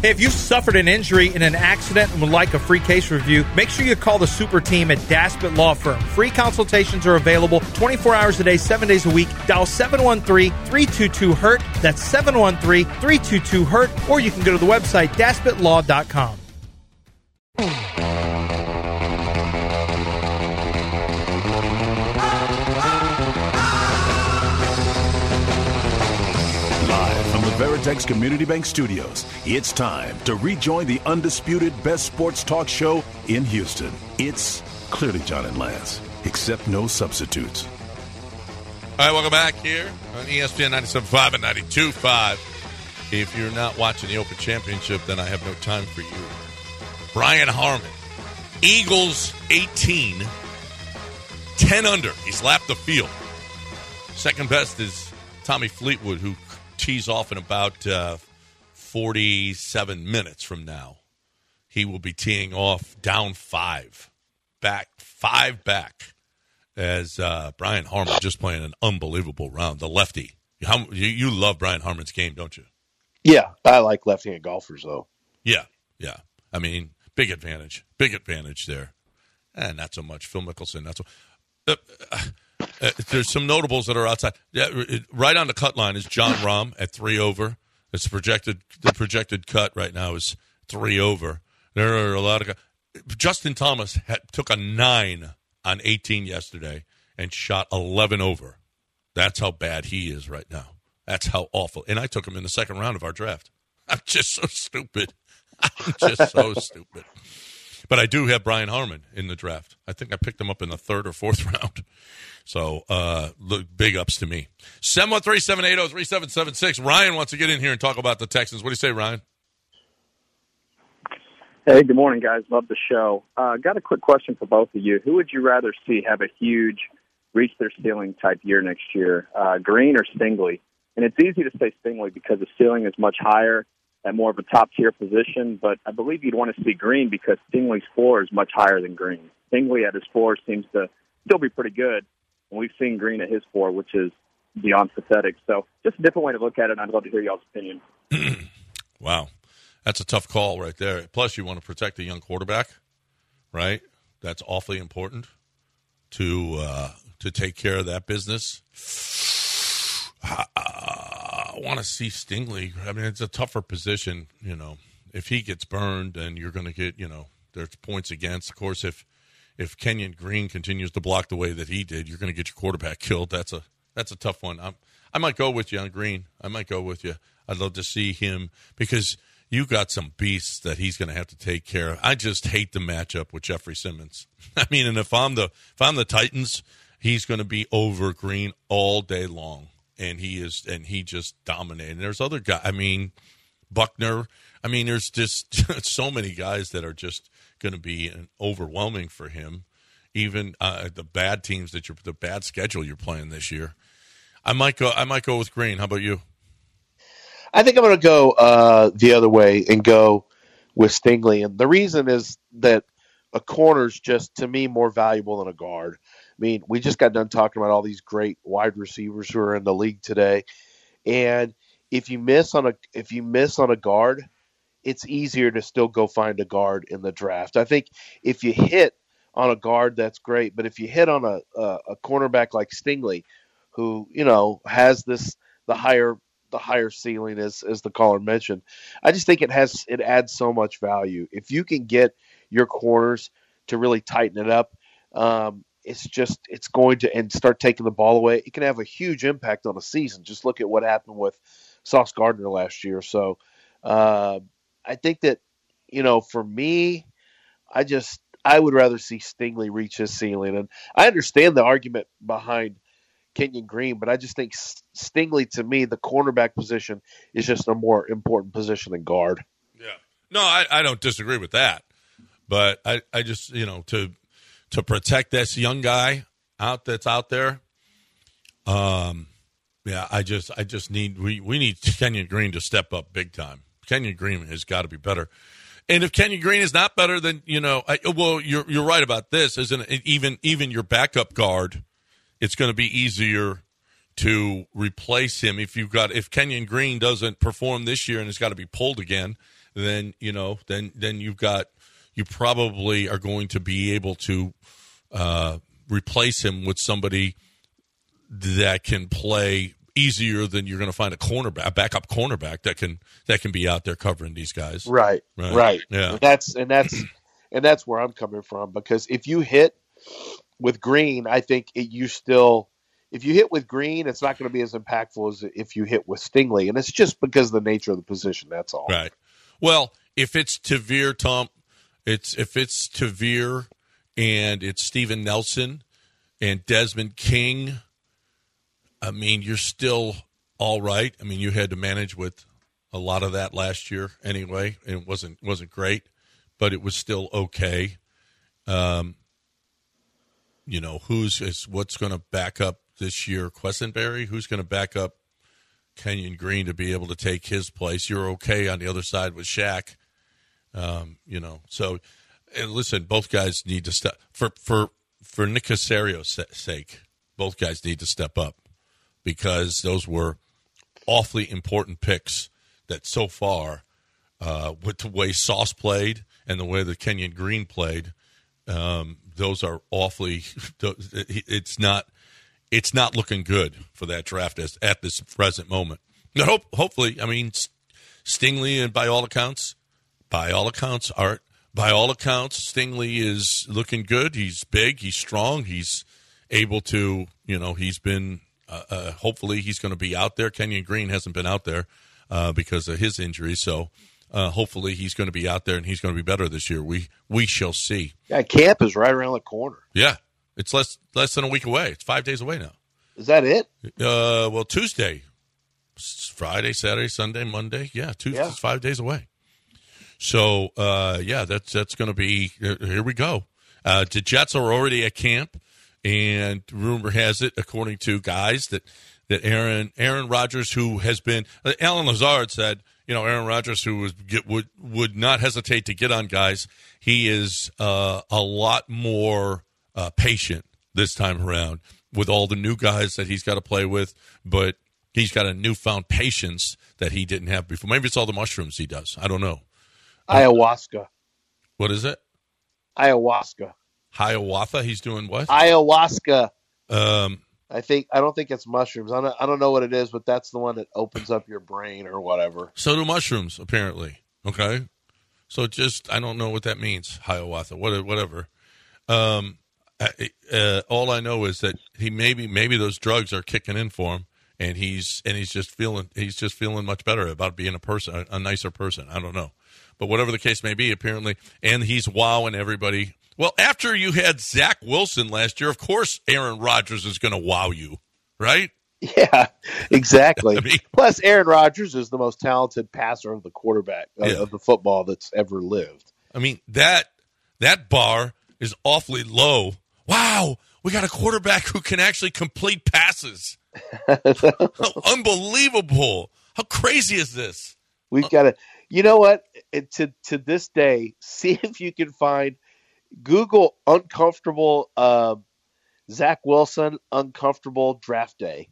Hey, if you've suffered an injury in an accident and would like a free case review, make sure you call the super team at Daspit Law Firm. Free consultations are available 24 hours a day, 7 days a week. Dial 713-322-HURT. That's 713-322-HURT. Or you can go to the website, daspitlaw.com. Veritex Community Bank Studios, it's time to rejoin the undisputed best sports talk show in Houston. It's clearly John and Lance, except no substitutes. All right, welcome back here on ESPN 97.5 and 92.5. If you're not watching the Open Championship, then I have no time for you. Brian Harman, Eagles 18, 10 under. He's lapped the field. Second best is Tommy Fleetwood, who tees off in about uh, 47 minutes from now. He will be teeing off down five, back five back, as uh, Brian Harman just playing an unbelievable round. The lefty. How, you, you love Brian Harman's game, don't you? Yeah, I like left-handed golfers though. Yeah, yeah. I mean, big advantage, big advantage there, and not so much Phil Mickelson. Not so. Uh, uh, there's some notables that are outside. Yeah, it- right on the cut line is Jon Rahm at three over. It's projected. The projected cut right now is three over. There are a lot of guys. Justin Thomas had, took a nine on 18 yesterday and shot 11 over. That's how bad he is right now. That's how awful. And I took him in the second round of our draft. I'm just so stupid. I'm just so stupid. But I do have Brian Harman in the draft. I think I picked him up in the third or fourth round. So, uh, look, big ups to me. 713-780-3776. Ryan wants to get in here and talk about the Texans. What do you say, Ryan? Hey, good morning, guys. Love the show. Uh, got a quick question for both of you. Who would you rather see have a huge reach their ceiling type year next year, uh, Green or Stingley? And it's easy to say Stingley because the ceiling is much higher at more of a top tier position, but I believe you'd want to see Green because Stingley's floor is much higher than Green. Stingley at his floor seems to still be pretty good, and we've seen Green at his floor, which is beyond pathetic. So just a different way to look at it, and I'd love to hear y'all's opinion. Wow. That's a tough call right there. Plus, you want to protect a young quarterback, right? That's awfully important to uh, to take care of that business. Uh, I want to see Stingley. I mean, it's a tougher position, you know. If he gets burned, then you're going to get, you know, there's points against. Of course, if if Kenyon Green continues to block the way that he did, you're going to get your quarterback killed. That's a that's a tough one. I'm, I might go with you on Green. I might go with you. I'd love to see him because you got some beasts that he's going to have to take care of. I just hate the matchup with Jeffrey Simmons. I mean, and if I'm the if I'm the Titans, he's going to be over Green all day long, and he is, and he just dominated. And There's other guys. I mean, Buckner. I mean, there's just so many guys that are just going to be overwhelming for him. Even uh, the bad teams that you're, the bad schedule you're playing this year. I might go. I might go with Green. How about you? I think I'm going to go uh, the other way and go with Stingley, and the reason is that a corner is just to me more valuable than a guard. I mean, we just got done talking about all these great wide receivers who are in the league today, and if you miss on a if you miss on a guard, it's easier to still go find a guard in the draft. I think if you hit on a guard, that's great, but if you hit on a a, a cornerback like Stingley, who you know has this the higher the higher ceiling as as the caller mentioned. I just think it has it adds so much value. If you can get your corners to really tighten it up, um, it's just it's going to and start taking the ball away. It can have a huge impact on a season. Just look at what happened with Sauce Gardner last year. So uh, I think that you know for me, I just I would rather see Stingley reach his ceiling, and I understand the argument behind Kenyon Green, but I just think Stingley to me, the cornerback position is just a more important position than guard. Yeah. No, I, I don't disagree with that. But I, I just you know, to to protect this young guy out that's out there, um yeah, I just I just need we, we need Kenyon Green to step up big time. Kenyon Green has got to be better. And if Kenyon Green is not better, then you know, I, well, you're you're right about this, isn't it? Even even your backup guard, it's going to be easier to replace him if you've got if Kenyon Green doesn't perform this year and it's got to be pulled again, then you know, then then you've got you probably are going to be able to uh, replace him with somebody that can play easier than you're going to find a cornerback, a backup cornerback that can that can be out there covering these guys. Right, Right. right. Yeah. And that's and that's and that's where I'm coming from because if you hit with Green, I think it, you still if you hit with Green, it's not going to be as impactful as if you hit with Stingley, and it's just because of the nature of the position. That's all. Right. Well, if it's Tavierre, Tom, it's if it's Tavierre and it's Steven Nelson and Desmond King. I mean, you're still all right. I mean, you had to manage with a lot of that last year anyway. and It wasn't wasn't great, but it was still okay. Um, you know, who's is what's going to back up this year? Quessenberry. Who's going to back up Kenyon Green to be able to take his place? You're okay on the other side with Shaq. Um, you know, so and listen, both guys need to step for for for Nick Caserio's sake. Both guys need to step up because those were awfully important picks that so far, uh, with the way Sauce played and the way that Kenyon Green played, um, those are awfully. It's not. It's not looking good for that draft as, at this present moment. But hope, hopefully, I mean, Stingley, and by all accounts, by all accounts, Art, by all accounts, Stingley is looking good. He's big. He's strong. He's able to, you know, he's been. Uh, uh, hopefully, he's going to be out there. Kenyon Green hasn't been out there uh, because of his injury, so uh, hopefully he's going to be out there and he's going to be better this year. We we shall see. Yeah, camp is right around the corner. Yeah, it's less less than a week away. It's five days away now. Is that it? Uh, well, Tuesday, Friday, Saturday, Sunday, Monday. Yeah, Tuesday's Yeah. five days away. So uh, yeah, that's that's going to be. Here we go. Uh, the Jets are already at camp, and rumor has it, according to guys, that that Aaron Aaron Rodgers, who has been uh, Allen Lazard said, you know, Aaron Rodgers, who was get, would would not hesitate to get on guys. He is uh, a lot more uh, patient this time around with all the new guys that he's got to play with, but he's got a newfound patience that he didn't have before. Maybe it's all the mushrooms he does. I don't know. Ayahuasca. What is it? Ayahuasca. Hiawatha. He's doing what? Ayahuasca. Um, I think I don't think it's mushrooms. I don't, I don't know what it is, but that's the one that opens up your brain or whatever. so do mushrooms, apparently. Okay. So just I don't know what that means. Hiawatha. What whatever. Um, I- uh, all I know is that he maybe maybe those drugs are kicking in for him, and he's and he's just feeling he's just feeling much better about being a person, a, a nicer person. I don't know, but whatever the case may be, apparently, and he's wowing everybody. Well, after you had Zach Wilson last year, of course, Aaron Rodgers is going to wow you, right? Yeah, exactly. I mean- Plus, Aaron Rodgers is the most talented passer of the quarterback of, Yeah. of the football that's ever lived. I mean that that bar is awfully low. Wow, we got a quarterback who can actually complete passes. Unbelievable! How crazy is this? We've got to, you know what? It, to to this day, see if you can find Google uncomfortable uh, Zach Wilson uncomfortable draft day,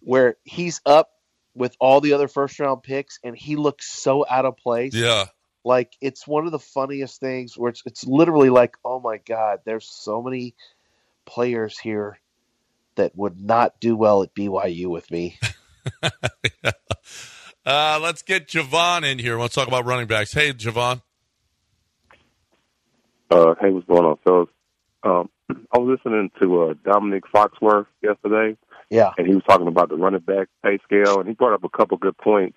where he's up with all the other first round picks and he looks so out of place. Yeah, Like it's one of the funniest things where it's it's literally like, oh my god, there's so many players here that would not do well at BYU with me. uh, let's get Javon in here. Let's talk about running backs. Hey, Javon. Uh, hey, what's going on, fellas? Um, I was listening to uh, Domonique Foxworth yesterday, Yeah. and he was talking about the running back pay scale, and he brought up a couple good points.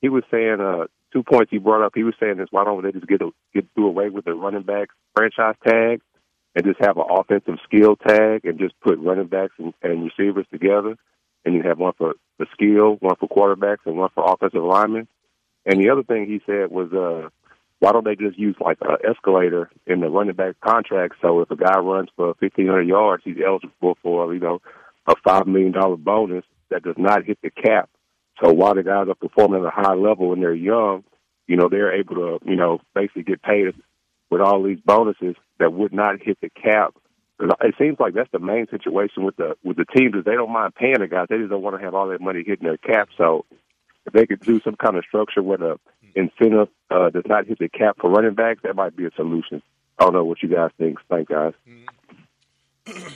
He was saying uh, two points he brought up. He was saying this: why don't they just get a, get do away with the running back franchise tag and just have an offensive skill tag and just put running backs and, and receivers together, and you have one for the skill, one for quarterbacks, and one for offensive linemen. And the other thing he said was, uh, why don't they just use like an escalator in the running back contract? So if a guy runs for fifteen hundred yards, he's eligible for you know a five million dollar bonus that does not hit the cap. So while the guys are performing at a high level and they're young, you know they're able to you know basically get paid with all these bonuses that would not hit the cap. It seems like that's the main situation with the with the teams is they don't mind paying the guys, they just don't want to have all that money hitting their cap. So if they could do some kind of structure where the incentive uh, does not hit the cap for running backs, that might be a solution. I don't know what you guys think. Thanks, guys.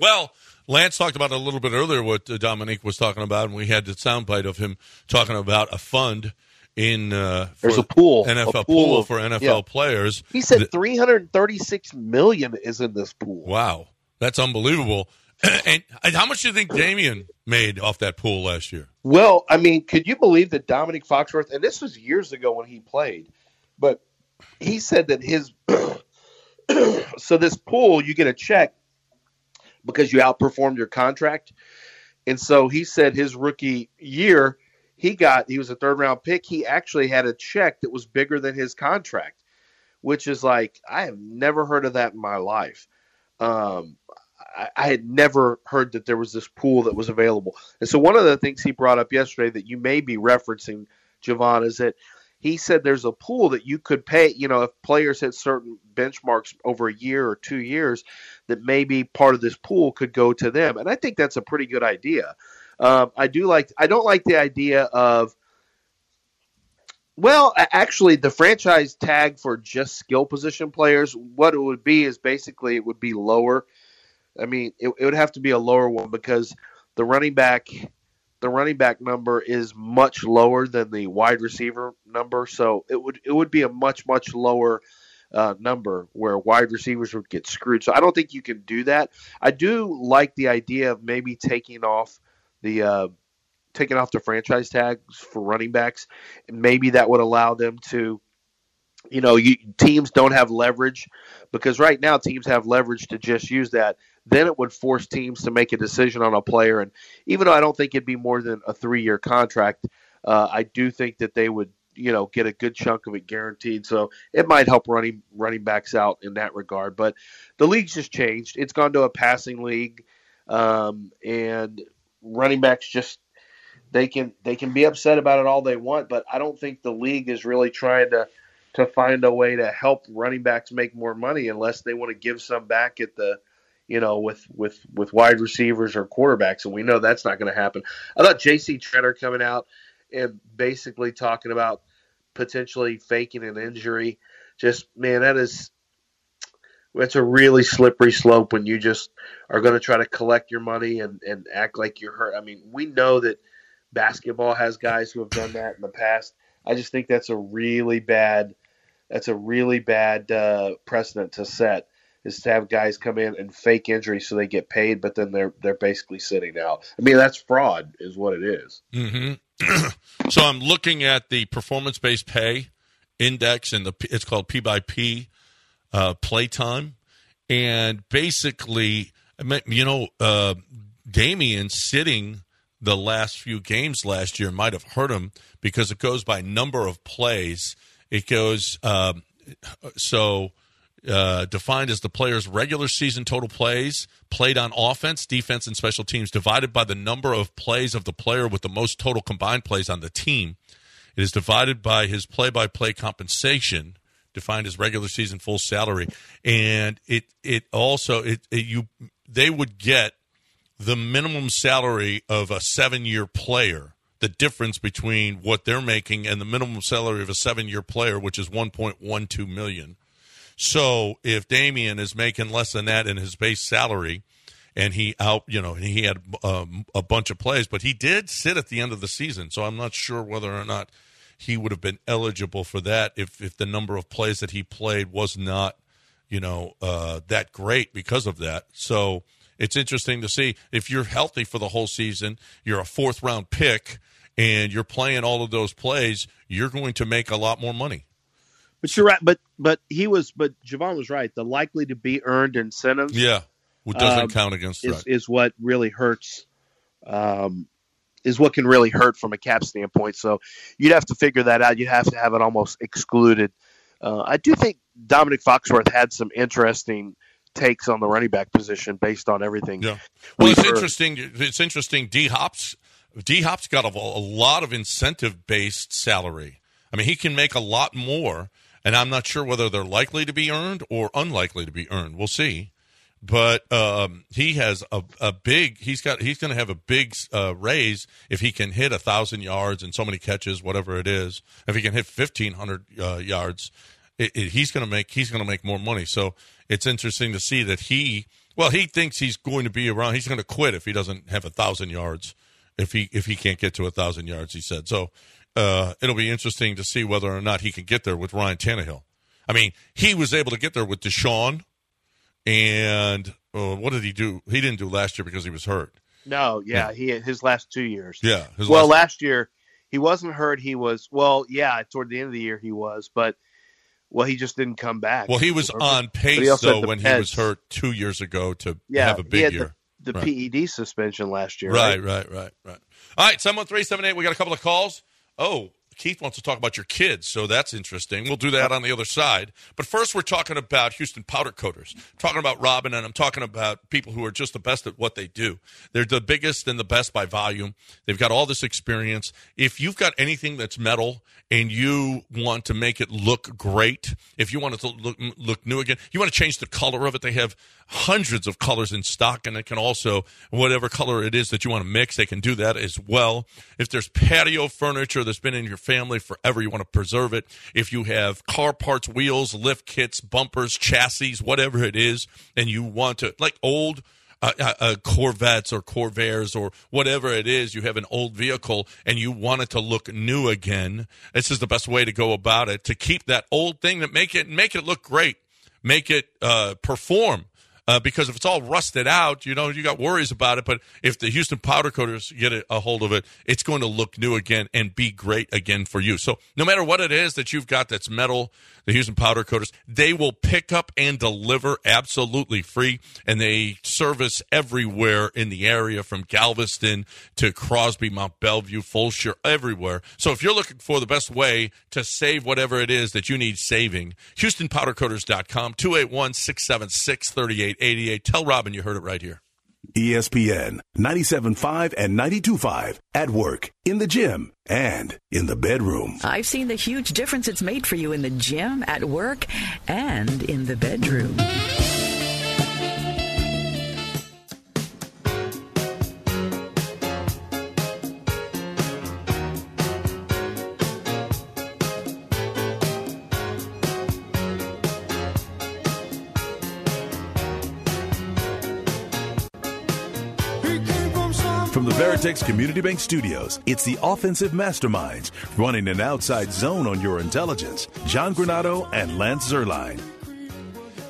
Well, Lance talked about a little bit earlier what uh, Domonique was talking about, and we had the soundbite of him talking about a fund in uh, There's a pool, NFL a pool, pool of- for NFL yeah. players. He said 336 million is in this pool. Wow, that's unbelievable. and, and how much do you think Dameon made off that pool last year? Well, I mean, could you believe that Domonique Foxworth, and this was years ago when he played, but he said that his so this pool you get a check because you outperformed your contract, and so he said his rookie year he got he was a third round pick. He actually had a check that was bigger than his contract, which is like I have never heard of that in my life. Um, I, I had never heard that there was this pool that was available. And so one of the things he brought up yesterday that you may be referencing, Javon, is that he said there's a pool that you could pay, you know, if players hit certain benchmarks over a year or two years, that maybe part of this pool could go to them. And I think that's a pretty good idea. Um, I do like, I don't like the idea of, well, actually, the franchise tag for just skill position players, what it would be is basically it would be lower. I mean, it, it would have to be a lower one because the running back, the running back number is much lower than the wide receiver number. So it would it would be a much much lower uh, number where wide receivers would get screwed. So I don't think you can do that. I do like the idea of maybe taking off the uh, taking off the franchise tags for running backs. And maybe that would allow them to, you know, you, teams don't have leverage because right now teams have leverage to just use that. Then it would force teams to make a decision on a player. And even though I don't think it'd be more than a three year contract, uh, I do think that they would, you know, get a good chunk of it guaranteed. So it might help running running backs out in that regard. But the league's just changed. It's gone to a passing league, um, and running backs just they can they can be upset about it all they want, but I don't think the league is really trying to to find a way to help running backs make more money unless they want to give some back at the you know with with with wide receivers or quarterbacks and we know that's not going to happen. I thought JC Tretter coming out and basically talking about potentially faking an injury just man that is that's a really slippery slope when you just are going to try to collect your money and, and act like you're hurt. I mean, we know that basketball has guys who have done that in the past. I just think that's a really bad that's a really bad uh, precedent to set is to have guys come in and fake injury so they get paid, but then they're they're basically sitting out. I mean, that's fraud, is what it is. Mm-hmm. so I'm looking at the performance based pay index, and the it's called P by P uh, playtime, and basically, you know, uh, Dameon sitting the last few games last year might have hurt him because it goes by number of plays. It goes um, so uh, defined as the player's regular season total plays played on offense, defense, and special teams divided by the number of plays of the player with the most total combined plays on the team. It is divided by his play-by-play compensation, defined as regular season full salary, and it it also it, it you they would get the minimum salary of a seven-year player. The difference between what they're making and the minimum salary of a seven-year player, which is 1.12 million. So if Dameon is making less than that in his base salary, and he out, you know, he had um, a bunch of plays, but he did sit at the end of the season. So I'm not sure whether or not he would have been eligible for that if if the number of plays that he played was not, you know, uh, that great because of that. So it's interesting to see if you're healthy for the whole season, you're a fourth round pick, and you're playing all of those plays, you're going to make a lot more money. But you're right. But but he was. But Javon was right. The likely to be earned incentives. Yeah, it doesn't Um, count against is, that. is what really hurts. Um, is what can really hurt from a cap standpoint. So you'd have to figure that out. You'd have to have it almost excluded. Uh, I do think Domonique Foxworth had some interesting takes on the running back position based on everything. Yeah. Well, we've it's heard. interesting. It's interesting. D Hop's D Hop's got a, a lot of incentive based salary. I mean, he can make a lot more, and I'm not sure whether they're likely to be earned or unlikely to be earned. We'll see. But um, he has a, a big. He's got. He's going to have a big uh, raise if he can hit a thousand yards and so many catches, whatever it is. If he can hit fifteen hundred uh, yards, it, it, he's going to make. He's going to make more money. So it's interesting to see that he. Well, he thinks he's going to be around. He's going to quit if he doesn't have a thousand yards. If he if he can't get to a thousand yards, he said. So uh, it'll be interesting to see whether or not he can get there with Ryan Tannehill. I mean, he was able to get there with Deshaun, and uh, what did he do? He didn't do last year because he was hurt. No, yeah, yeah. he his last two years. Yeah, well, last... last year he wasn't hurt. He was well, yeah, toward the end of the year he was, but well, he just didn't come back. Well, he was on pace though when Peds. he was hurt two years ago to yeah, have a big year. The, the right. PED suspension last year. Right, right, right, right, right. All right, seven one three seven eight. We got a couple of calls. Oh, Keith wants to talk about your kids, so that's interesting. We'll do that on the other side. But first, we're talking about Houston powder coaters. I'm talking about Robin, and I'm talking about people who are just the best at what they do. They're the biggest and the best by volume. They've got all this experience. If you've got anything that's metal and you want to make it look great, if you want it to look, look new again, you want to change the color of it. They have hundreds of colors in stock, and it can also, whatever color it is that you want to mix, they can do that as well. If there's patio furniture that's been in your family forever, you want to preserve it. If you have car parts, wheels, lift kits, bumpers, chassis, whatever it is, and you want to, like old, uh, uh, uh, Corvettes or Corvairs or whatever it is, you have an old vehicle and you want it to look new again. This is the best way to go about it to keep that old thing that make it make it look great, make it uh, perform uh, because if it's all rusted out, you know, you got worries about it. But if the Houston powder coaters get a, a, hold of it, it's going to look new again and be great again for you. So no matter what it is that you've got that's metal, the Houston powder coaters, they will pick up and deliver absolutely free. And they service everywhere in the area from Galveston to Crosby, Mont Belvieu, Fulshear, everywhere. So if you're looking for the best way to save whatever it is that you need saving, HoustonPowderCoaters.com, 281 676 3888. Tell Robin you heard it right here. ESPN 97.5 and 92.5 at work, in the gym, and in the bedroom. I've seen the huge difference it's made for you in the gym, at work, and in the bedroom. Veritex Community Bank Studios, it's the offensive masterminds running an outside zone on your intelligence. John Granato and Lance Zierlein.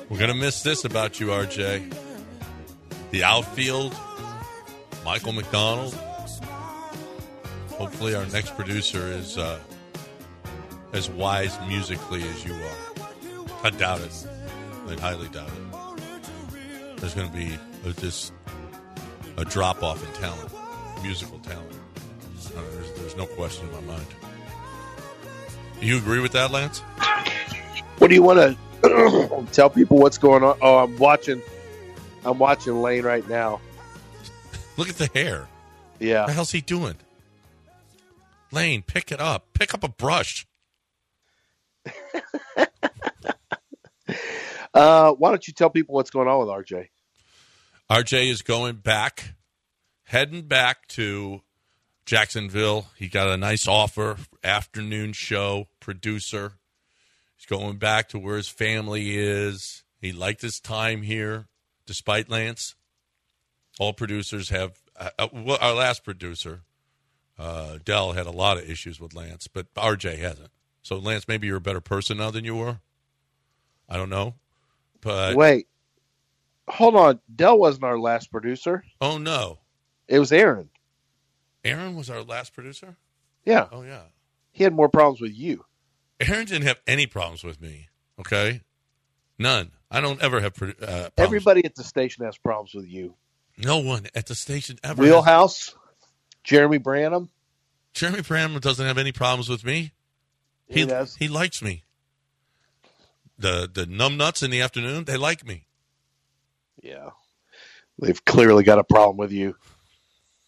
We're going to miss this about you, RJ. The outfield, Michael McDonald. Hopefully, our next producer is uh, as wise musically as you are. I doubt it. I highly doubt it. There's going to be just a drop off in talent musical talent. Uh, there's, there's no question in my mind. You agree with that, Lance? What do you want to tell people what's going on? Oh, I'm watching. I'm watching Lane right now. Look at the hair. Yeah. What the hell's he doing? Lane, pick it up. Pick up a brush. uh, why don't you tell people what's going on with RJ? RJ is going back heading back to Jacksonville. He got a nice offer, afternoon show producer. He's going back to where his family is. He liked his time here, despite Lance. All producers have. Uh, uh well, our last producer, uh, Dell, had a lot of issues with Lance, but RJ hasn't. So, Lance, maybe you're a better person now than you were. I don't know, but wait, hold on. Dell wasn't our last producer. Oh no, it was Aaron. Aaron was our last producer. Yeah. Oh yeah. He had more problems with you. Aaron didn't have any problems with me. Okay, none. I don't ever have. Uh, Everybody at the station has problems with you. No one at the station ever. Wheelhouse, has... Jeremy Branham. Jeremy Branham doesn't have any problems with me. He he, does. he likes me. The the numbnuts in the afternoon, they like me. Yeah, they've clearly got a problem with you.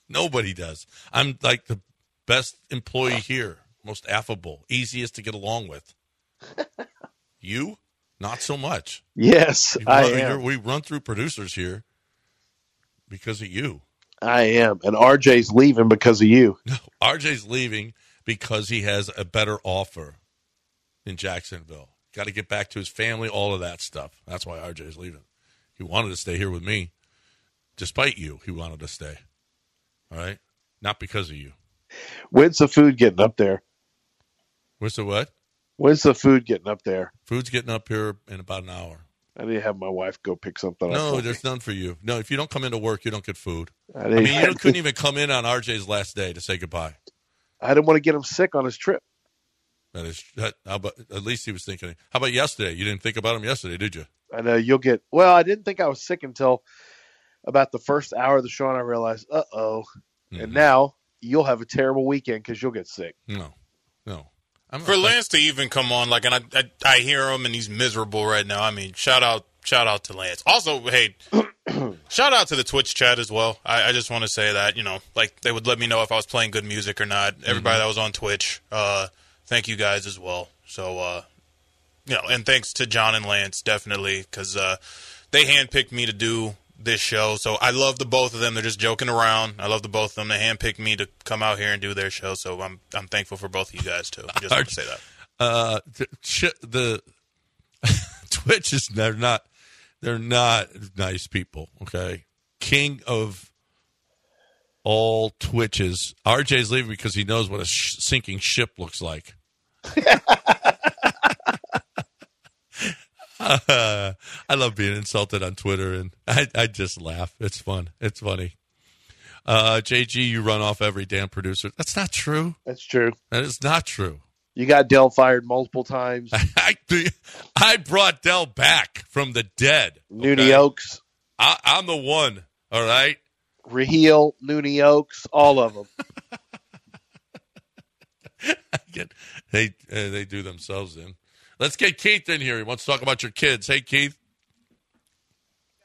Nobody does. I'm like the best employee here, most affable, easiest to get along with. you? Not so much. Yes, I am. We run through producers here because of you. I am. And RJ's leaving because of you. No, RJ's leaving because he has a better offer in Jacksonville. Got to get back to his family, all of that stuff. That's why RJ's leaving. He wanted to stay here with me, despite you. He wanted to stay. All right, not because of you. When's the food getting up there? What's the what? When's the food getting up there? Food's getting up here in about an hour. I need to have my wife go pick something up. No, there's none for you. No, if you don't come into work, you don't get food. I, I mean, you couldn't even come in on RJ's last day to say goodbye. I didn't want to get him sick on his trip. That is, that, how about, at least he was thinking. How about yesterday? You didn't think about him yesterday, did you? I know you'll get. Well, I didn't think I was sick until about the first hour of the show, and I realized, uh oh. And Mhm. now you'll have a terrible weekend because you'll get sick. No, no. I'm For Lance to even come on, like, and I, I, I hear him, and he's miserable right now. I mean, shout out, shout out to Lance. Also, hey, shout out to the Twitch chat as well. I, I just want to say that you know, like, they would let me know if I was playing good music or not. Everybody that was on Twitch, uh, thank you guys as well. So, uh, you know, and thanks to John and Lance definitely because uh, they handpicked me to do this show. So I love the both of them. They're just joking around. I love the both of them. They handpicked me to come out here and do their show. So I'm I'm thankful for both of you guys too. I just want to say that. uh, the, sh- the Twitch is they're not they're not nice people. Okay, king of all Twitches. RJ's leaving because he knows what a sh- sinking ship looks like. Uh, I love being insulted on Twitter, and I, I just laugh. It's fun. It's funny. Uh, JG, you run off every damn producer. That's not true. That's true. That is not true. You got Dell fired multiple times. I, I brought Dell back from the dead. Noonie okay? Oaks, I, I'm the one. All right. Raheel, Noonie Oaks, all of them. Get, they uh, they do themselves in. Let's get Keith in here. He wants to talk about your kids. Hey, Keith.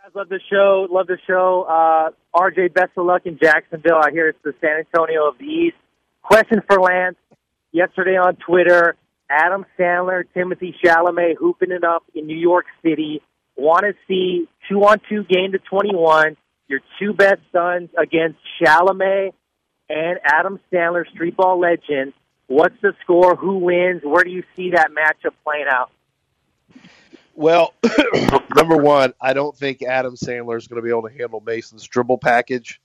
guys love the show. Love the show. Uh, RJ, best of luck in Jacksonville. I hear it's the San Antonio of the East. Question for Lance. Yesterday on Twitter, Adam Sandler, Timothy Chalamet hooping it up in New York City. Want to see two on two game to 21. Your two best sons against Chalamet and Adam Sandler, street ball legend. What's the score? Who wins? Where do you see that matchup playing out? Well, number one, I don't think Adam Sandler is going to be able to handle Mason's dribble package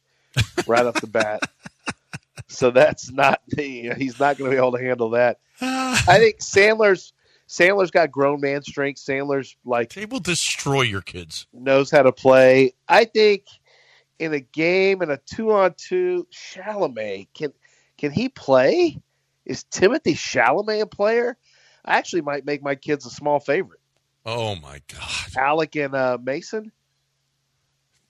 right off the bat. So that's not the, he's not going to be able to handle that. I think Sandler's Sandler's got grown man strength. Sandler's like They will destroy your kids. knows how to play. I think in a game in a two on two, Chalamet can can he play? Is Timothy Chalamet a player? I actually might make my kids a small favorite. Oh my God. Alec and uh, Mason.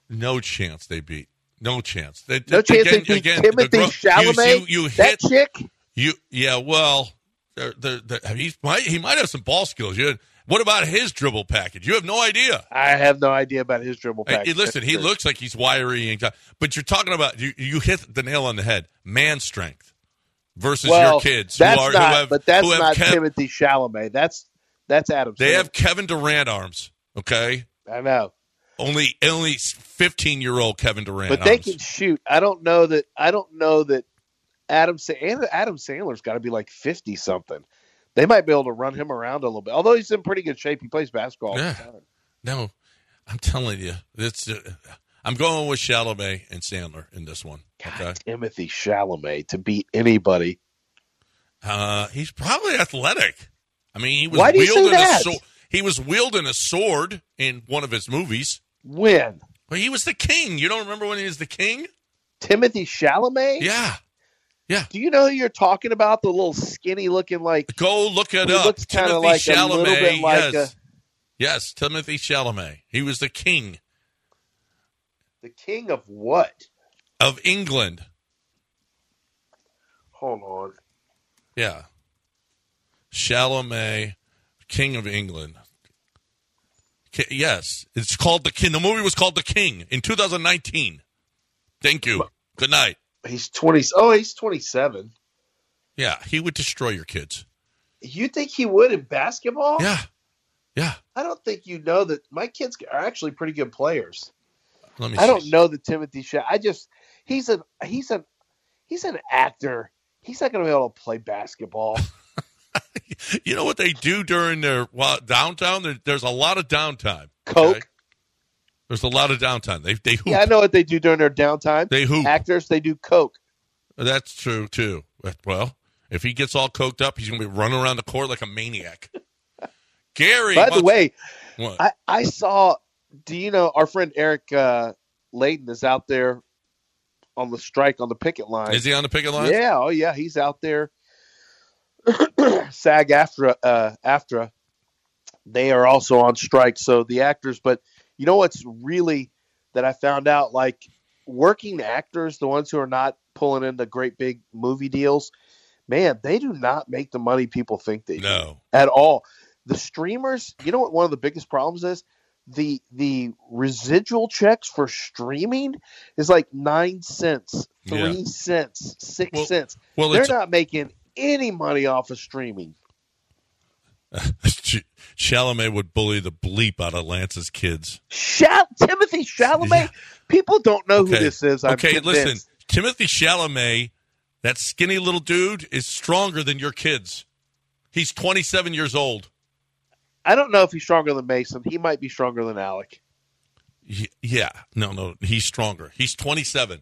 No chance they beat. No chance. They, No chance again, they beat again, the Timothy gro- Chalamet. You, you, you that chick. you. Yeah. Well, they're, they're, they're, he might he might have some ball skills. You, what about his dribble package? You have no idea. I have no idea about his dribble Hey, package. listen, he looks like he's wiry, and but you're talking about you. You hit the nail on the head. Man strength versus well, your kids That's who are not, who have but that's who have not Kev- Timothy Chalamet. That's that's Adam. They Sandler. have Kevin Durant arms. Okay, I know, only only 15 year old Kevin Durant. but they arms. can shoot. I don't know that. I don't know that Adam Adam Sandler's got to be like fifty something. They might be able to run him around a little bit. Although he's in pretty good shape, he plays basketball all Yeah. the time. No, I'm telling you, it's. Uh, I'm going with Chalamet and Sandler in this one. God, Okay, Timothy Chalamet to beat anybody. uh, he's probably athletic. I mean, he was Why do you say wielding a sword. He was wielding a sword in one of his movies. When But he was the king. You don't remember when he was the king? Timothy Chalamet? Yeah. Yeah. Do you know who you're talking about? The little skinny looking like Go look it up. looks kinda Timothy like a Chalamet. little bit like yes. a- yes, Timothy Chalamet. He was the king the king of what? of England. Hold on. Yeah. Chalamet, king of England. Ki- Yes, it's called the king. The movie was called The King in 2019. Thank you. Good night. He's twenty. Oh, he's twenty-seven. Yeah, he would destroy your kids. You think he would in basketball? Yeah. Yeah. I don't think you know that my kids are actually pretty good players. Let me I see. don't know the Timothy Sha I just he's a he's an he's an actor. He's not going to be able to play basketball. You know what they do during their well, downtown? There, there's a lot of downtime. Coke. There's a lot of downtime. They they hoop. Yeah, I know what they do during their downtime. They hoop. Actors, they do coke. That's true too. Well, if he gets all coked up, he's going to be running around the court like a maniac. Gary. By the way, What? I, I saw. Do you know our friend Eric uh, Ladin is out there on the strike on the picket line? is he on the picket line? Yeah, oh yeah, he's out there. SAG-AFTRA uh, after they are also on strike. So the actors, but you know what's really that I found out like working actors, the ones who are not pulling in the great big movie deals, man, they do not make the money people think they do at all. The streamers, you know what one of the biggest problems is? The the residual checks for streaming is like nine cents, three Yeah. cents, six Well- cents. well, They're not making any money off of streaming. Ch- Chalamet would bully the bleep out of Lance's kids. Shal- Timothy Chalamet. Yeah. People don't know who this is. I'm okay, convinced. listen. Timothy Chalamet, that skinny little dude, is stronger than your kids. He's 27 years old. I don't know if he's stronger than Mason. He might be stronger than Alec. Yeah. No, no. He's stronger. He's 27.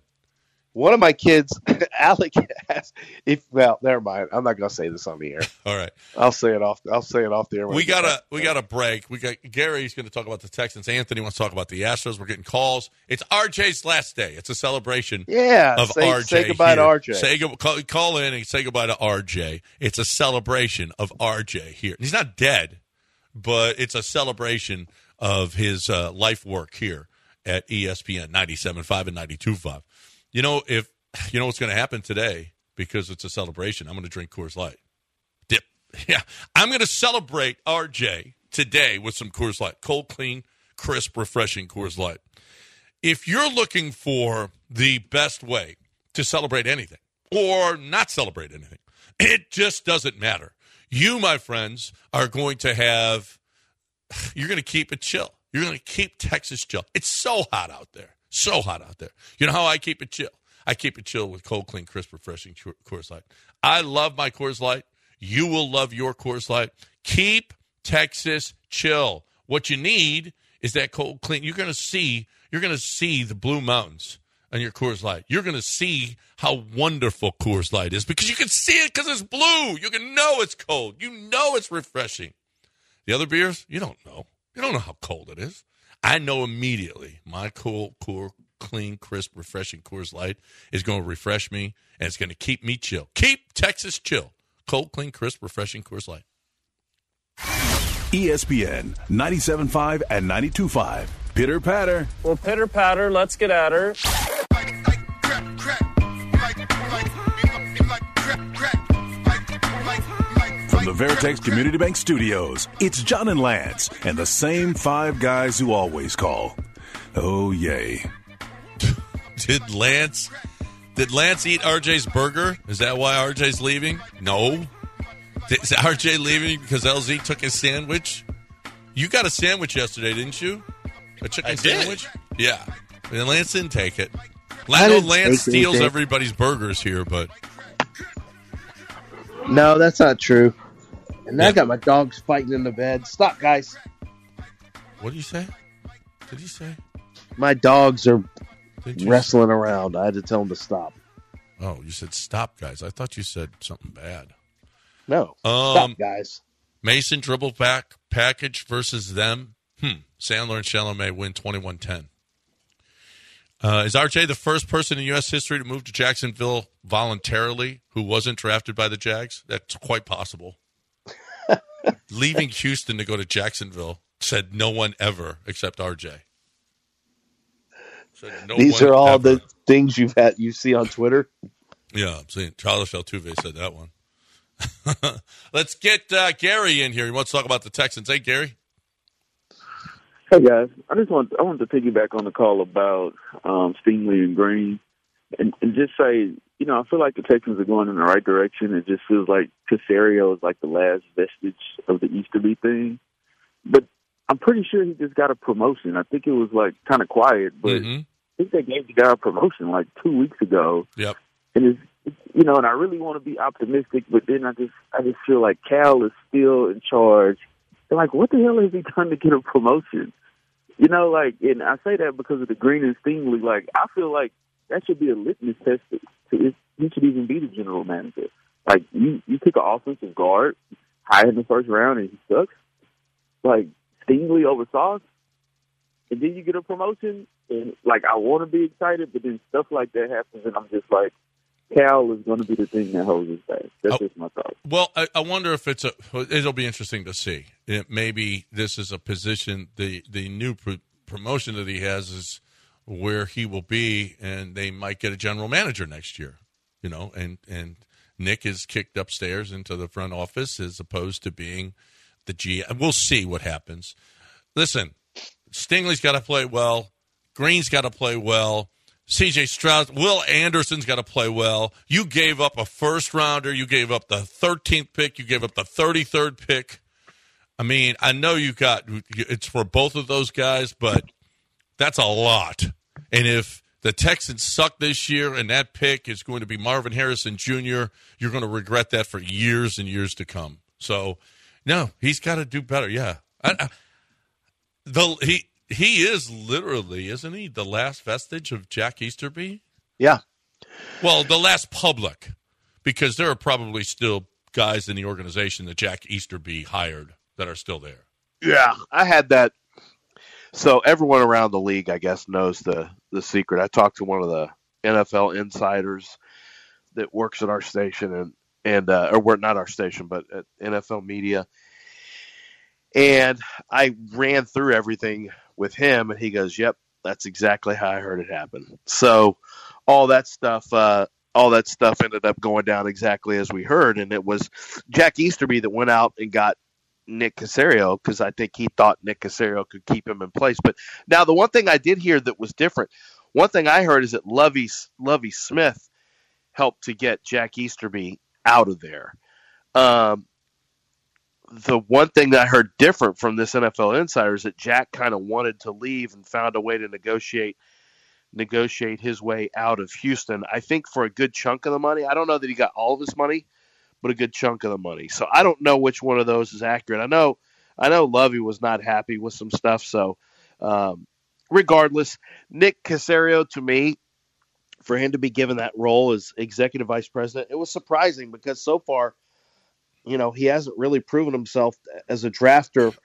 One of my kids, Alec, has. If well, never mind. I'm not going to say this on the air. All right. I'll say it off. I'll say it off the air. We got a we got to break. We got Gary's going to talk about the Texans. Anthony wants to talk about the Astros. We're getting calls. It's RJ's last day. It's a celebration. Yeah, of say- RJ. say goodbye to. RJ. Say call, call in and say goodbye to RJ. It's a celebration of RJ here. He's not dead, but it's a celebration of his uh, life work here at ESPN 97.5 and 92.5. You know if you know what's going to happen today because it's a celebration. I'm going to drink Coors Light. Dip. Yeah, I'm going to celebrate RJ today with some Coors Light, cold, clean, crisp, refreshing Coors Light if you're looking for the best way to celebrate anything or not celebrate anything, it just doesn't matter. You, my friends, are going to have, you're going to keep it chill. You're going to keep Texas chill. It's so hot out there. So hot out there. You know how I keep it chill? I keep it chill with cold, clean, crisp, refreshing Coor- Coors Light. I love my Coors Light. You will love your Coors Light. Keep Texas chill. What you need is that cold, clean. You're going to see. You're going to see the Blue Mountains on your Coors Light. You're going to see how wonderful Coors Light is because you can see it because it's blue. You can know it's cold. You know it's refreshing. The other beers, you don't know. You don't know how cold it is. I know immediately my cool, cool, clean, crisp, refreshing Coors Light is going to refresh me and it's going to keep me chill. Keep Texas chill. Cold, clean, crisp, refreshing Coors Light. ESPN 97.5 and 92.5. Pitter patter. Well, pitter patter, let's get at her. From the Veritex Community Bank Studios, it's John and Lance and the same five guys who always call. Oh, yay. Did Lance did Lance eat RJ's burger? Is that why RJ's leaving? No. Is RJ leaving because LZ took his sandwich? You got a sandwich yesterday, didn't you? A chicken I did. sandwich? Yeah. And Lance didn't take it. I Lance steals anything. everybody's burgers here, but No, that's not true. And Yeah. I got my dogs fighting in the bed. Stop, guys. what did you say? What Did you say? My dogs are wrestling around. I had to tell them to stop. Oh, you said stop, guys. I thought you said something bad. No, Um, stop, guys. Mason dribble back package versus them. Hmm. Sandler and Chalamet win 21 10. Uh, is RJ the first person in U.S. history to move to Jacksonville voluntarily who wasn't drafted by the Jags? That's quite possible. Leaving Houston to go to Jacksonville said no one ever except RJ. No These are all ever. the things you've had you see on Twitter. Yeah, I'm seeing Charles Altuve said that one. Let's get uh, Gary in here. He wants to talk about the Texans. Hey, Gary. Hey guys, I just want I wanted to piggyback on the call about um, Stingley and Green, and, and just say, you know, I feel like the Texans are going in the right direction. It just feels like Caserio is like the last vestige of the Easterby thing. But I'm pretty sure he just got a promotion. I think it was like kind of quiet, but Mhm. I think they gave the guy a promotion like two weeks ago. Yep. And it's, it's you know, and I really want to be optimistic, but then I just I just feel like Cal is still in charge. And like, what the hell has he done to get a promotion? You know, like, and I say that because of the Green and Stingley. Like, I feel like that should be a litmus test to, to if he should even be the general manager. Like, you you pick an offensive guard high in the first round and he sucks. Like Stingley over Sauce, and then you get a promotion. And like, I want to be excited, but then stuff like that happens, and I'm just like, Cal is going to be the thing that holds us back. That's Oh. just my thought. Well, I, I wonder if it's a. It'll be interesting to see. It, maybe this is a position. The the new pr- promotion that he has is where he will be, and they might get a general manager next year. You know, and and Nick is kicked upstairs into the front office as opposed to being the G. We'll see what happens. Listen, Stingley's got to play well. Green's got to play well. CJ Stroud, Will Anderson's got to play well. You gave up a first rounder. You gave up the 13th pick. You gave up the 33rd pick. I mean, I know you got it's for both of those guys, but that's a lot. And if the Texans suck this year and that pick is going to be Marvin Harrison Jr., you're going to regret that for years and years to come. So, no, he's got to do better. Yeah. I, I, the he he is literally, isn't he, the last vestige of Jack Easterby? Yeah. Well, the last public, because there are probably still guys in the organization that Jack Easterby hired that are still there. Yeah, I had that. So everyone around the league, I guess, knows the the secret. I talked to one of the NFL insiders that works at our station, and and uh, or we're not our station, but at NFL Media. And I ran through everything with him, and he goes, "Yep, that's exactly how I heard it happen." So all that stuff, uh, all that stuff ended up going down exactly as we heard, and it was Jack Easterby that went out and got Nick Caserio because I think he thought Nick Caserio could keep him in place. But now the one thing I did hear that was different, one thing I heard is that Lovie Lovie Smith helped to get Jack Easterby out of there. Um, the one thing that I heard different from this NFL insider is that Jack kind of wanted to leave and found a way to negotiate negotiate his way out of Houston. I think for a good chunk of the money. I don't know that he got all of his money, but a good chunk of the money. So I don't know which one of those is accurate. I know I know Lovie was not happy with some stuff. So um, regardless, Nick Caserio to me, for him to be given that role as executive vice president, it was surprising because so far, you know, he hasn't really proven himself as a drafter.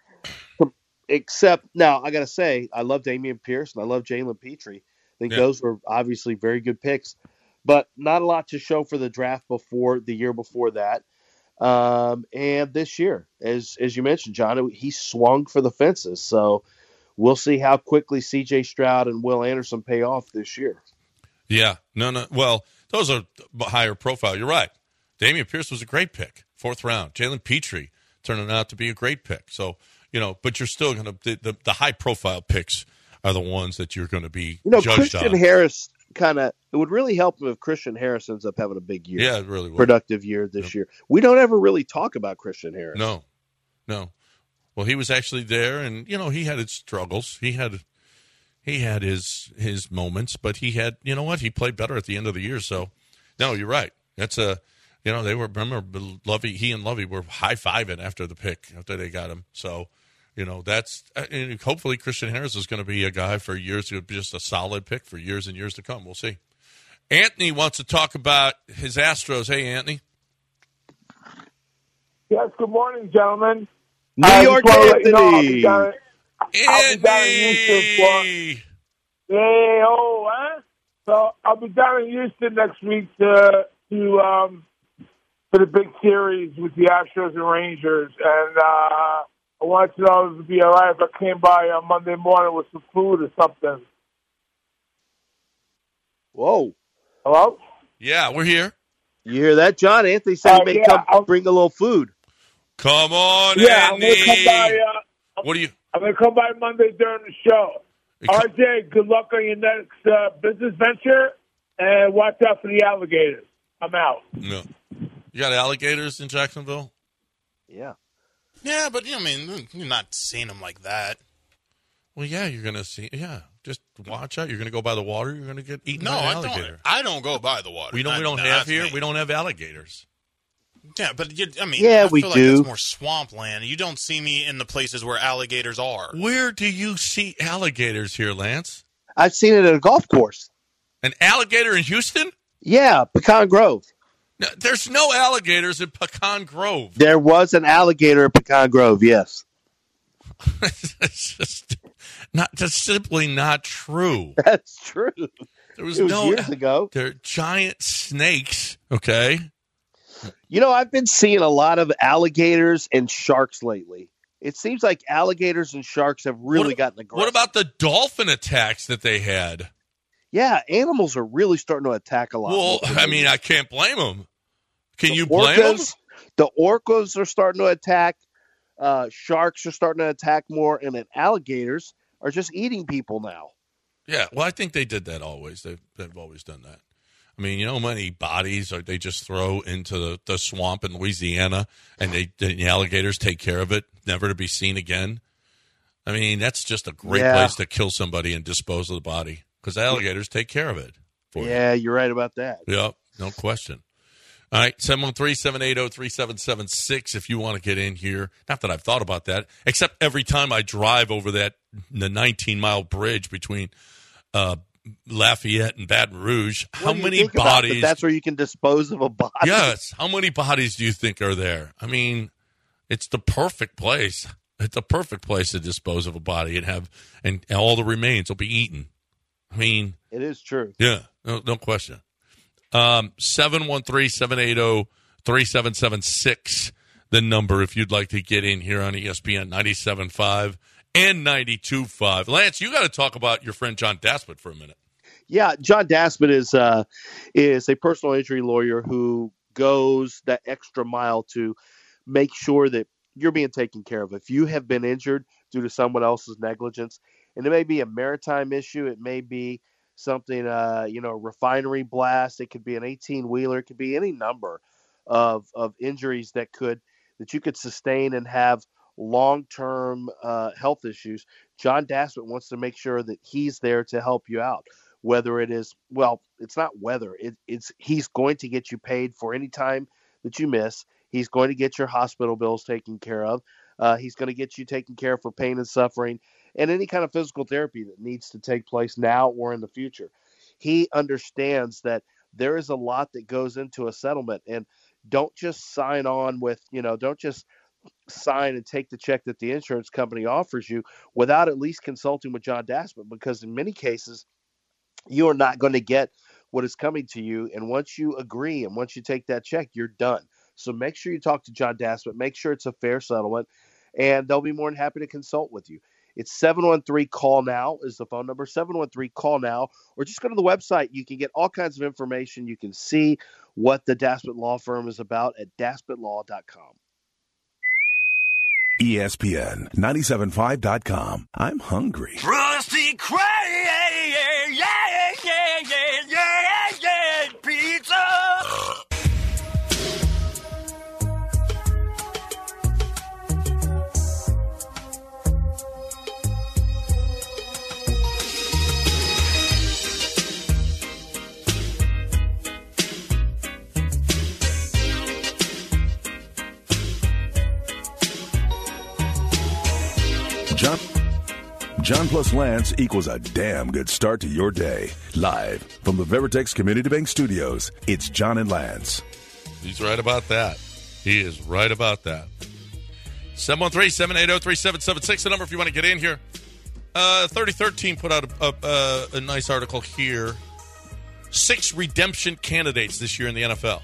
Except now, I got to say, I love Dameon Pierce and I love Jalen Pitre. I think Yeah. those were obviously very good picks, but not a lot to show for the draft before the year before that. Um, and this year, as as you mentioned, John, he swung for the fences. So we'll see how quickly C.J. Stroud and Will Anderson pay off this year. Yeah, no, no. Well, those are higher profile. You're right. Dameon Pierce was a great pick, fourth round. Jalen Pitre turning out to be a great pick. So you know, but you're still going to the, the, high profile picks are the ones that you're going to be You know, Christian on. Harris kind of it would really help him if Christian Harris ends up having a big year. Yeah, it really would. productive year this year. We don't ever really talk about Christian Harris. No, no. Well, he was actually there, and you know he had his struggles. He had he had his his moments, but he had you know what he played better at the end of the year. So, no, you're right. That's a you know they were remember Lovie he and Lovie were high fiving after the pick after they got him. So. You know that's and hopefully Christian Harris is going to be a guy for years, It'll be just a solid pick for years and years to come. We'll see. Anthony wants to talk about his Astros. Hey, Anthony. Yes, good morning, gentlemen. New I York just wanna let I'll Anthony. be down, I'll be down in Houston for. Hey, oh, huh? So I'll be down in Houston next week to to um for the big series with the Astros and Rangers, and uh I wanted to know if it'd be all right if I came by on Monday morning with some food or something. Whoa. Hello? Yeah, we're here. You hear that, John? Anthony said he Uh, may yeah, come I'll- bring a little food. Come on, Yeah, I'm Anthony. gonna come by. Uh, What do you? I'm gonna come by Monday during the show. RJ, good luck on your next uh, business venture, and watch out for the alligators. I'm out. No. You got alligators in Jacksonville? Yeah. Yeah, but you know, I mean, you're not seeing them like that. Well, yeah, you're gonna see. Yeah, just watch out. You're gonna go by the water. You're gonna get eaten No, by an I don't. I don't go by the water. We don't. We don't have here. me. We don't have alligators. Yeah, but you, I mean, Yeah, I we feel do. Like that's more swampland. You don't see me in the places where alligators are. Where do you see alligators here, Lance? I've seen it at a golf course. An alligator in Houston? Yeah, Pecan Grove. No, there's no alligators in Pecan Grove. There was an alligator at Pecan Grove. Yes, it's just not. That's simply not true. that's true. There was, was no. years ago. They're giant snakes. Okay. You know, I've been seeing a lot of alligators and sharks lately. It seems like alligators and sharks have really What- gotten aggressive. What about the dolphin attacks that they had? Yeah, animals are really starting to attack a lot. Well. I mean, I can't blame them. Can The you blame them? orcas, The orcas are starting to attack. Uh, sharks are starting to attack more, and then alligators are just eating people now. Yeah, well, I think they did that always. They've, they've always done that. I mean, you know how many bodies are they just throw into the, the swamp in Louisiana and they the alligators take care of it, never to be seen again? I mean, that's just a great Yeah. place to kill somebody and dispose of the body because alligators take care of it. For. Yeah, you're right about that. Yep, no question. All right, 713-780-3776 if you want to get in here. Not that I've thought about that, except every time I drive over that the 19-mile bridge between uh, Lafayette and Baton Rouge, how many about that? bodies That's where you can dispose of a body. Yes, how many bodies do you think are there? I mean, it's the perfect place. It's a perfect place to dispose of a body and have and all the remains will be eaten. I mean, It is true. yeah, no, no question. Um, 713-780-3776, the number if you'd like to get in here on ESPN 97.5 and 92.5. Lance, you got to talk about your friend John Daspit for a minute. Yeah, John Daspit is uh, is a personal injury lawyer who goes that extra mile to make sure that you're being taken care of. If you have been injured due to someone else's negligence, and it may be a maritime issue, it may be something, uh, you know, refinery blast, it could be an 18 wheeler, it could be any number of of injuries that could that you could sustain and have long term uh, health issues. John Daspit wants to make sure that he's there to help you out whether it is well it's not whether it, it's he's going to get you paid for any time that you miss. He's going to get your hospital bills taken care of. Uh, he's going to get you taken care of for pain and suffering and any kind of physical therapy that needs to take place now or in the future he understands that there is a lot that goes into a settlement and don't just sign on with you know don't just sign and take the check that the insurance company offers you without at least consulting with John Daspit because in many cases you are not going to get what is coming to you. And once you agree and once you take that check, you're done. So make sure you talk to John Daspit. Make sure it's a fair settlement, and they'll be more than happy to consult with you. It's 713 call now is the phone number 713 call now or just go to the website you can get all kinds of information you can see what the Daspit Law Firm is about at daspitlaw.com E ESPN 975.com. I'm hungry. Rusty Krab, John plus Lance equals a damn good start to your day. Live from the Veritex Community Bank Studios, it's John and Lance. He's right about that. He is right about that. 713-780-3776, the number if you want to get in here. Uh, 3013 put out a, a, a, a nice article here. Six redemption candidates this year in the NFL.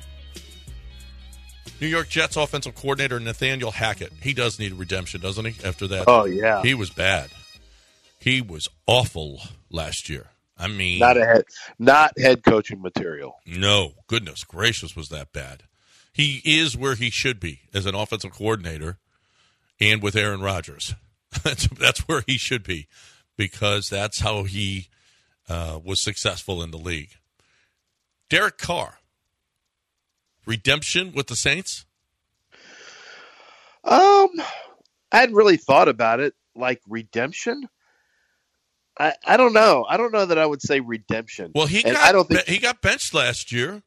New York Jets offensive coordinator Nathaniel Hackett. He does need redemption, doesn't he? After that, Oh, yeah. he was bad. He was awful last year. I mean, not a head not head coaching material no, goodness gracious, was that bad? He is where he should be as an offensive coordinator, and with Aaron Rodgers, that's that's where he should be, because that's how he uh, was successful in the league. Derek Carr, redemption with the Saints. Um, I hadn't really thought about it like redemption. I, I don't know. I don't know that I would say redemption. Well, he And got I don't think he got benched last year.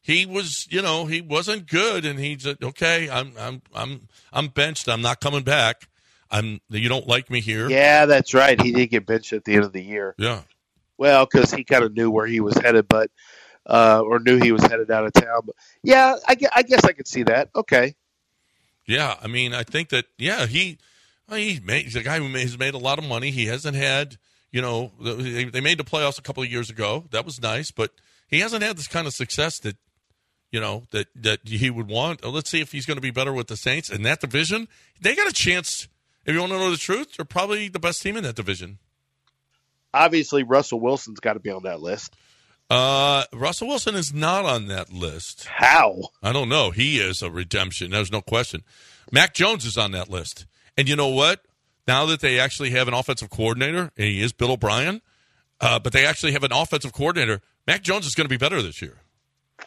He was, you know, he wasn't good, and he said, "Okay, I'm, I'm, I'm, I'm benched. I'm not coming back. I'm. You don't like me here." Yeah, that's right. He did get benched at the end of the year. Yeah. Well, because he kind of knew where he was headed, but uh, or knew he was headed out of town. But yeah, I, I guess I could see that. Okay. Yeah, I mean, I think that yeah, he well, he made, he's a guy who has made a lot of money. He hasn't had, you know, they, they made the playoffs a couple of years ago. That was nice, but he hasn't had this kind of success that you know that that he would want. Uh, Let's see if he's going to be better with the Saints in that division. They got a chance. If you want to know the truth, they're probably the best team in that division. Obviously, Russell Wilson's got to be on that list. Uh, Russell Wilson is not on that list. How? I don't know. He is a redemption. There's no question. Mac Jones is on that list. And you know what? Now that they actually have an offensive coordinator, and he is Bill O'Brien, uh, but they actually have an offensive coordinator, Mac Jones is going to be better this year.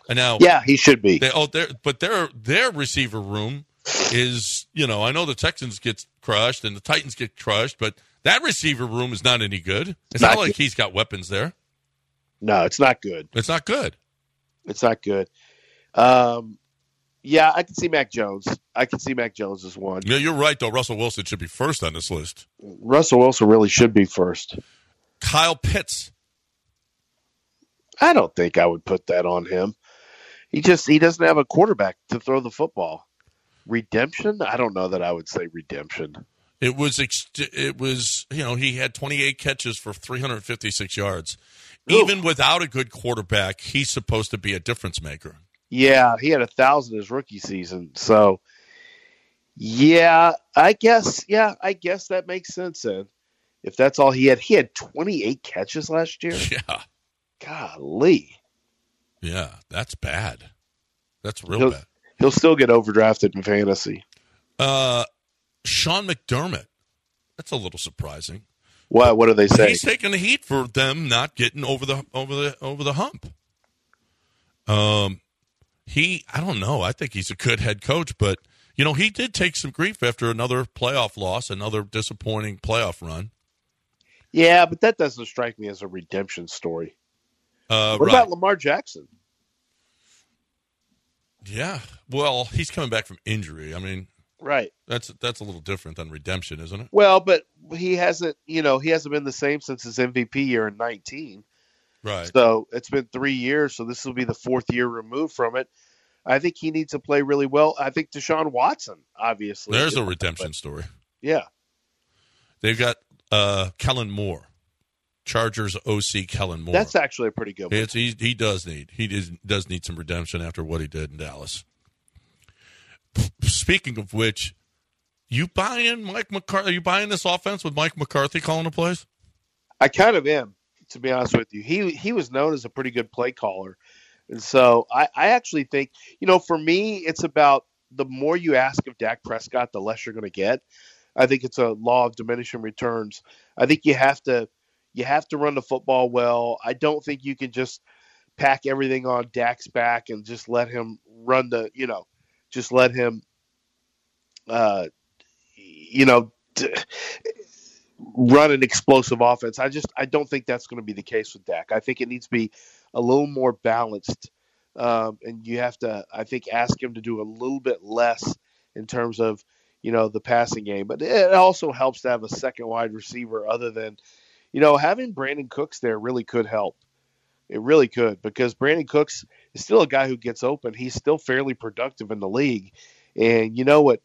And now, Yeah, he should be. they, oh, but their their receiver room is, you know, I know the Texans get crushed and the Titans get crushed, but that receiver room is not any good. It's not, Not like good. he's got weapons there. No, it's not good. It's not good. It's not good. Um, yeah, I can see Mac Jones. I can see Mac Jones as one. Yeah, you're right though. Russell Wilson should be first on this list. Russell Wilson really should be first. Kyle Pitts. I don't think I would put that on him. He just he doesn't have a quarterback to throw the football. Redemption? I don't know that I would say redemption. It was it was you know he had 28 catches for 356 yards. Even without a good quarterback, he's supposed to be a difference maker. Yeah, he had a thousand his rookie season. So yeah, I guess yeah, I guess that makes sense then. If that's all he had, he had twenty eight catches last year. Yeah, Golly. yeah, that's bad. That's real He'll, bad. he'll still get overdrafted in fantasy. Uh, Sean McDermott. That's a little surprising. What what do they say? He's taking the heat for them not getting over the over the over the hump. Um, he I don't know. I think he's a good head coach, but you know he did take some grief after another playoff loss, another disappointing playoff run. Yeah, but that doesn't strike me as a redemption story. Uh, what right. about Lamar Jackson? Yeah. Well, he's coming back from injury. I mean, Right. that's that's a little different than redemption, isn't it? Well, but he hasn't, you know, he hasn't been the same since his MVP year in 19. Right. So it's been three years, so this will be the fourth year removed from it. I think he needs to play really well. I think Deshaun Watson, obviously. There's a redemption story. Yeah. They've got uh, Kellen Moore, Chargers OC Kellen Moore. That's actually a pretty good one. It's, he, he does need he does, does need some redemption after what he did in Dallas. Speaking of which, you buying Mike McCarthy? Are you buying this offense with Mike McCarthy calling the plays? I kind of am, to be honest with you. He he was known as a pretty good play caller. And so I, I actually think, you know, for me, it's about the more you ask of Dak Prescott, the less you're going to get. I think it's a law of diminishing returns. I think you have to you have to run the football well. I don't think you can just pack everything on Dak's back and just let him run the, you know, just let him uh you know, run an explosive offense. I just I don't think that's going to be the case with Dak. I think it needs to be a little more balanced, um, and you have to I think ask him to do a little bit less in terms of you know the passing game. But it also helps to have a second wide receiver other than you know having Brandin Cooks there really could help. It really could because Brandin Cooks is still a guy who gets open. He's still fairly productive in the league, and you know what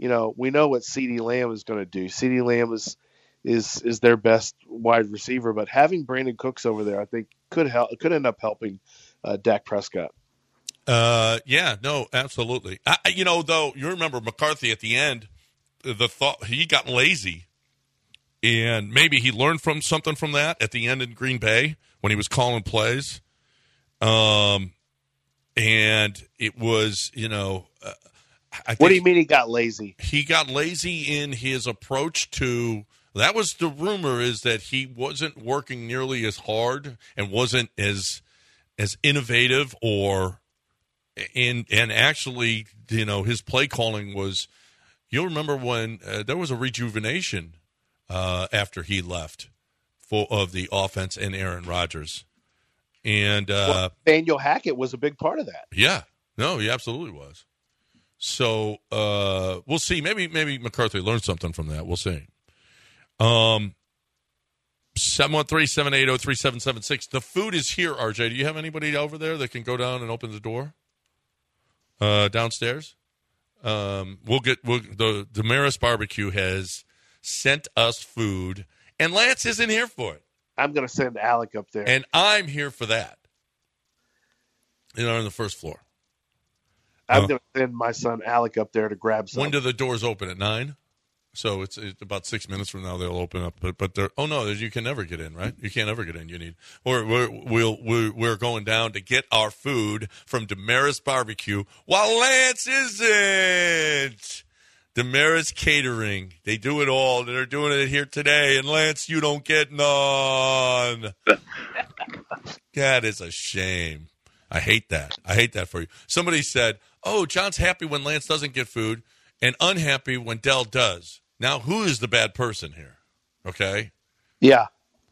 you know, we know what CeeDee Lamb is going to do. CeeDee Lamb is is is their best wide receiver, but having Brandin Cooks over there, I think could help could end up helping uh, Dak Prescott. Uh, yeah, no, absolutely. I, you know, though, you remember McCarthy at the end. The thought he got lazy, and maybe he learned from something from that at the end in Green Bay when he was calling plays. Um, and it was, you know, uh, What do you mean he got lazy? he got lazy in his approach to that was the rumor is that he wasn't working nearly as hard and wasn't as as innovative or and and actually, you know, his play calling was. You'll remember when uh, there was a rejuvenation uh, after he left for of the offense and Aaron Rodgers, and uh, well, Daniel Hackett was a big part of that. Yeah, no, he absolutely was. So uh, we'll see. Maybe maybe McCarthy learned something from that. We'll see. Um, 713-780-3776. The food is here, RJ. Do you have anybody over there that can go down and open the door? Uh, downstairs? Um, we'll get we'll, the Demeris Barbecue has sent us food, and Lance isn't here for it. I'm going to send Alec up there, and I'm here for that. You know, on the first floor. I'm uh, going to send my son Alec up there to grab some. When do the doors open at nine? So it's, it's about six minutes from now they'll open up. But but they're oh no, you can never get in, right? You can't ever get in. You need or we're we'll, we're, we're going down to get our food from Demeris Barbecue while Lance isn't. Demeris Catering, they do it all. They're doing it here today, and Lance, you don't get none. that is a shame. I hate that. I hate that for you. Somebody said, "Oh, John's happy when Lance doesn't get food." And unhappy when Dell does. Now, who is the bad person here? Okay. Yeah.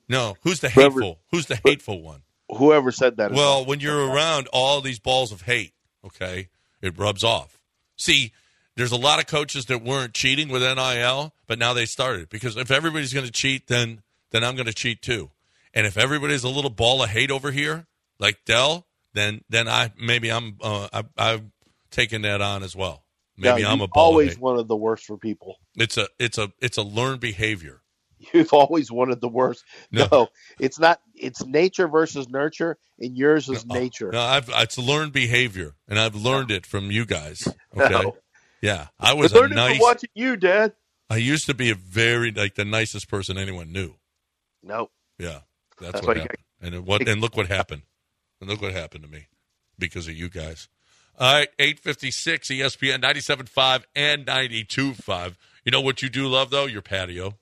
No, who's the hateful? Who's the hateful one? Whoever said that. Well, when you're around all these balls of hate, okay, it rubs off. See, there's a lot of coaches that weren't cheating with NIL, but now they started because if everybody's going to cheat, then then I'm going to cheat too. And if everybody's a little ball of hate over here, like Dell, then then I maybe I'm uh, I, I'm taking that on as well. Maybe yeah, I'm a always wanted the worst for people. It's a it's a it's a learned behavior. You've always wanted the worst. No, no it's not. It's nature versus nurture, and yours is no, nature. No, I've, it's learned behavior, and I've learned it from you guys. Okay, no. yeah, I was I learned nice. It from watching you, Dad. I used to be a very like the nicest person anyone knew. No. Yeah, that's, that's what happened. Got... And what and look what happened. And look what happened to me because of you guys. All right, 856 ESPN 97.5 and 92.5. You know what you do love, though? Your patio.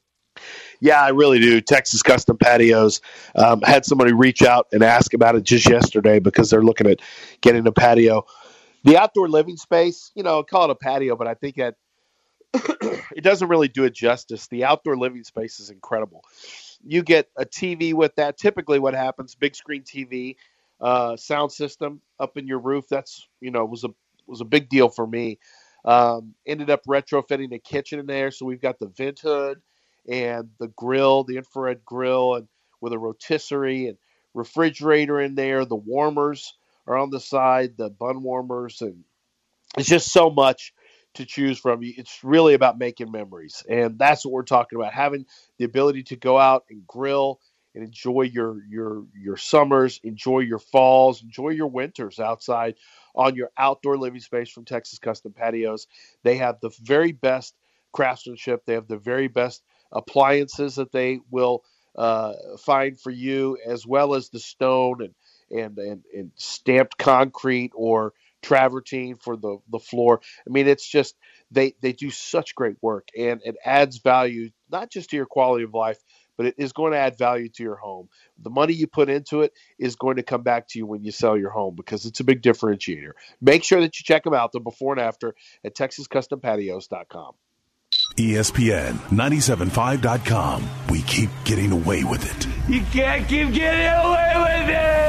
Yeah, I really do. Texas Custom Patios. Um, had somebody reach out and ask about it just yesterday because they're looking at getting a patio. The outdoor living space, you know, call it a patio, but I think that it doesn't really do it justice. The outdoor living space is incredible. You get a TV with that. Typically, what happens, big screen TV, uh, sound system up in your roof. That's you know was a was a big deal for me. Um, ended up retrofitting the kitchen in there, so we've got the vent hood and the grill, the infrared grill, and with a rotisserie and refrigerator in there. The warmers are on the side, the bun warmers, and it's just so much to choose from. It's really about making memories, and that's what we're talking about: having the ability to go out and grill and enjoy your your your summers, enjoy your falls, enjoy your winters outside on your outdoor living space from Texas Custom Patios. They have the very best craftsmanship. They have the very best appliances that they will uh, find for you, as well as the stone and and and, and stamped concrete or travertine for the the floor. I mean, it's just they they do such great work, and it adds value not just to your quality of life, but it is going to add value to your home. The money you put into it is going to come back to you when you sell your home because it's a big differentiator. Make sure that you check them out, the before and after, at TexasCustomPatios.com. ESPN 975.com. We keep getting away with it. You can't keep getting away with it.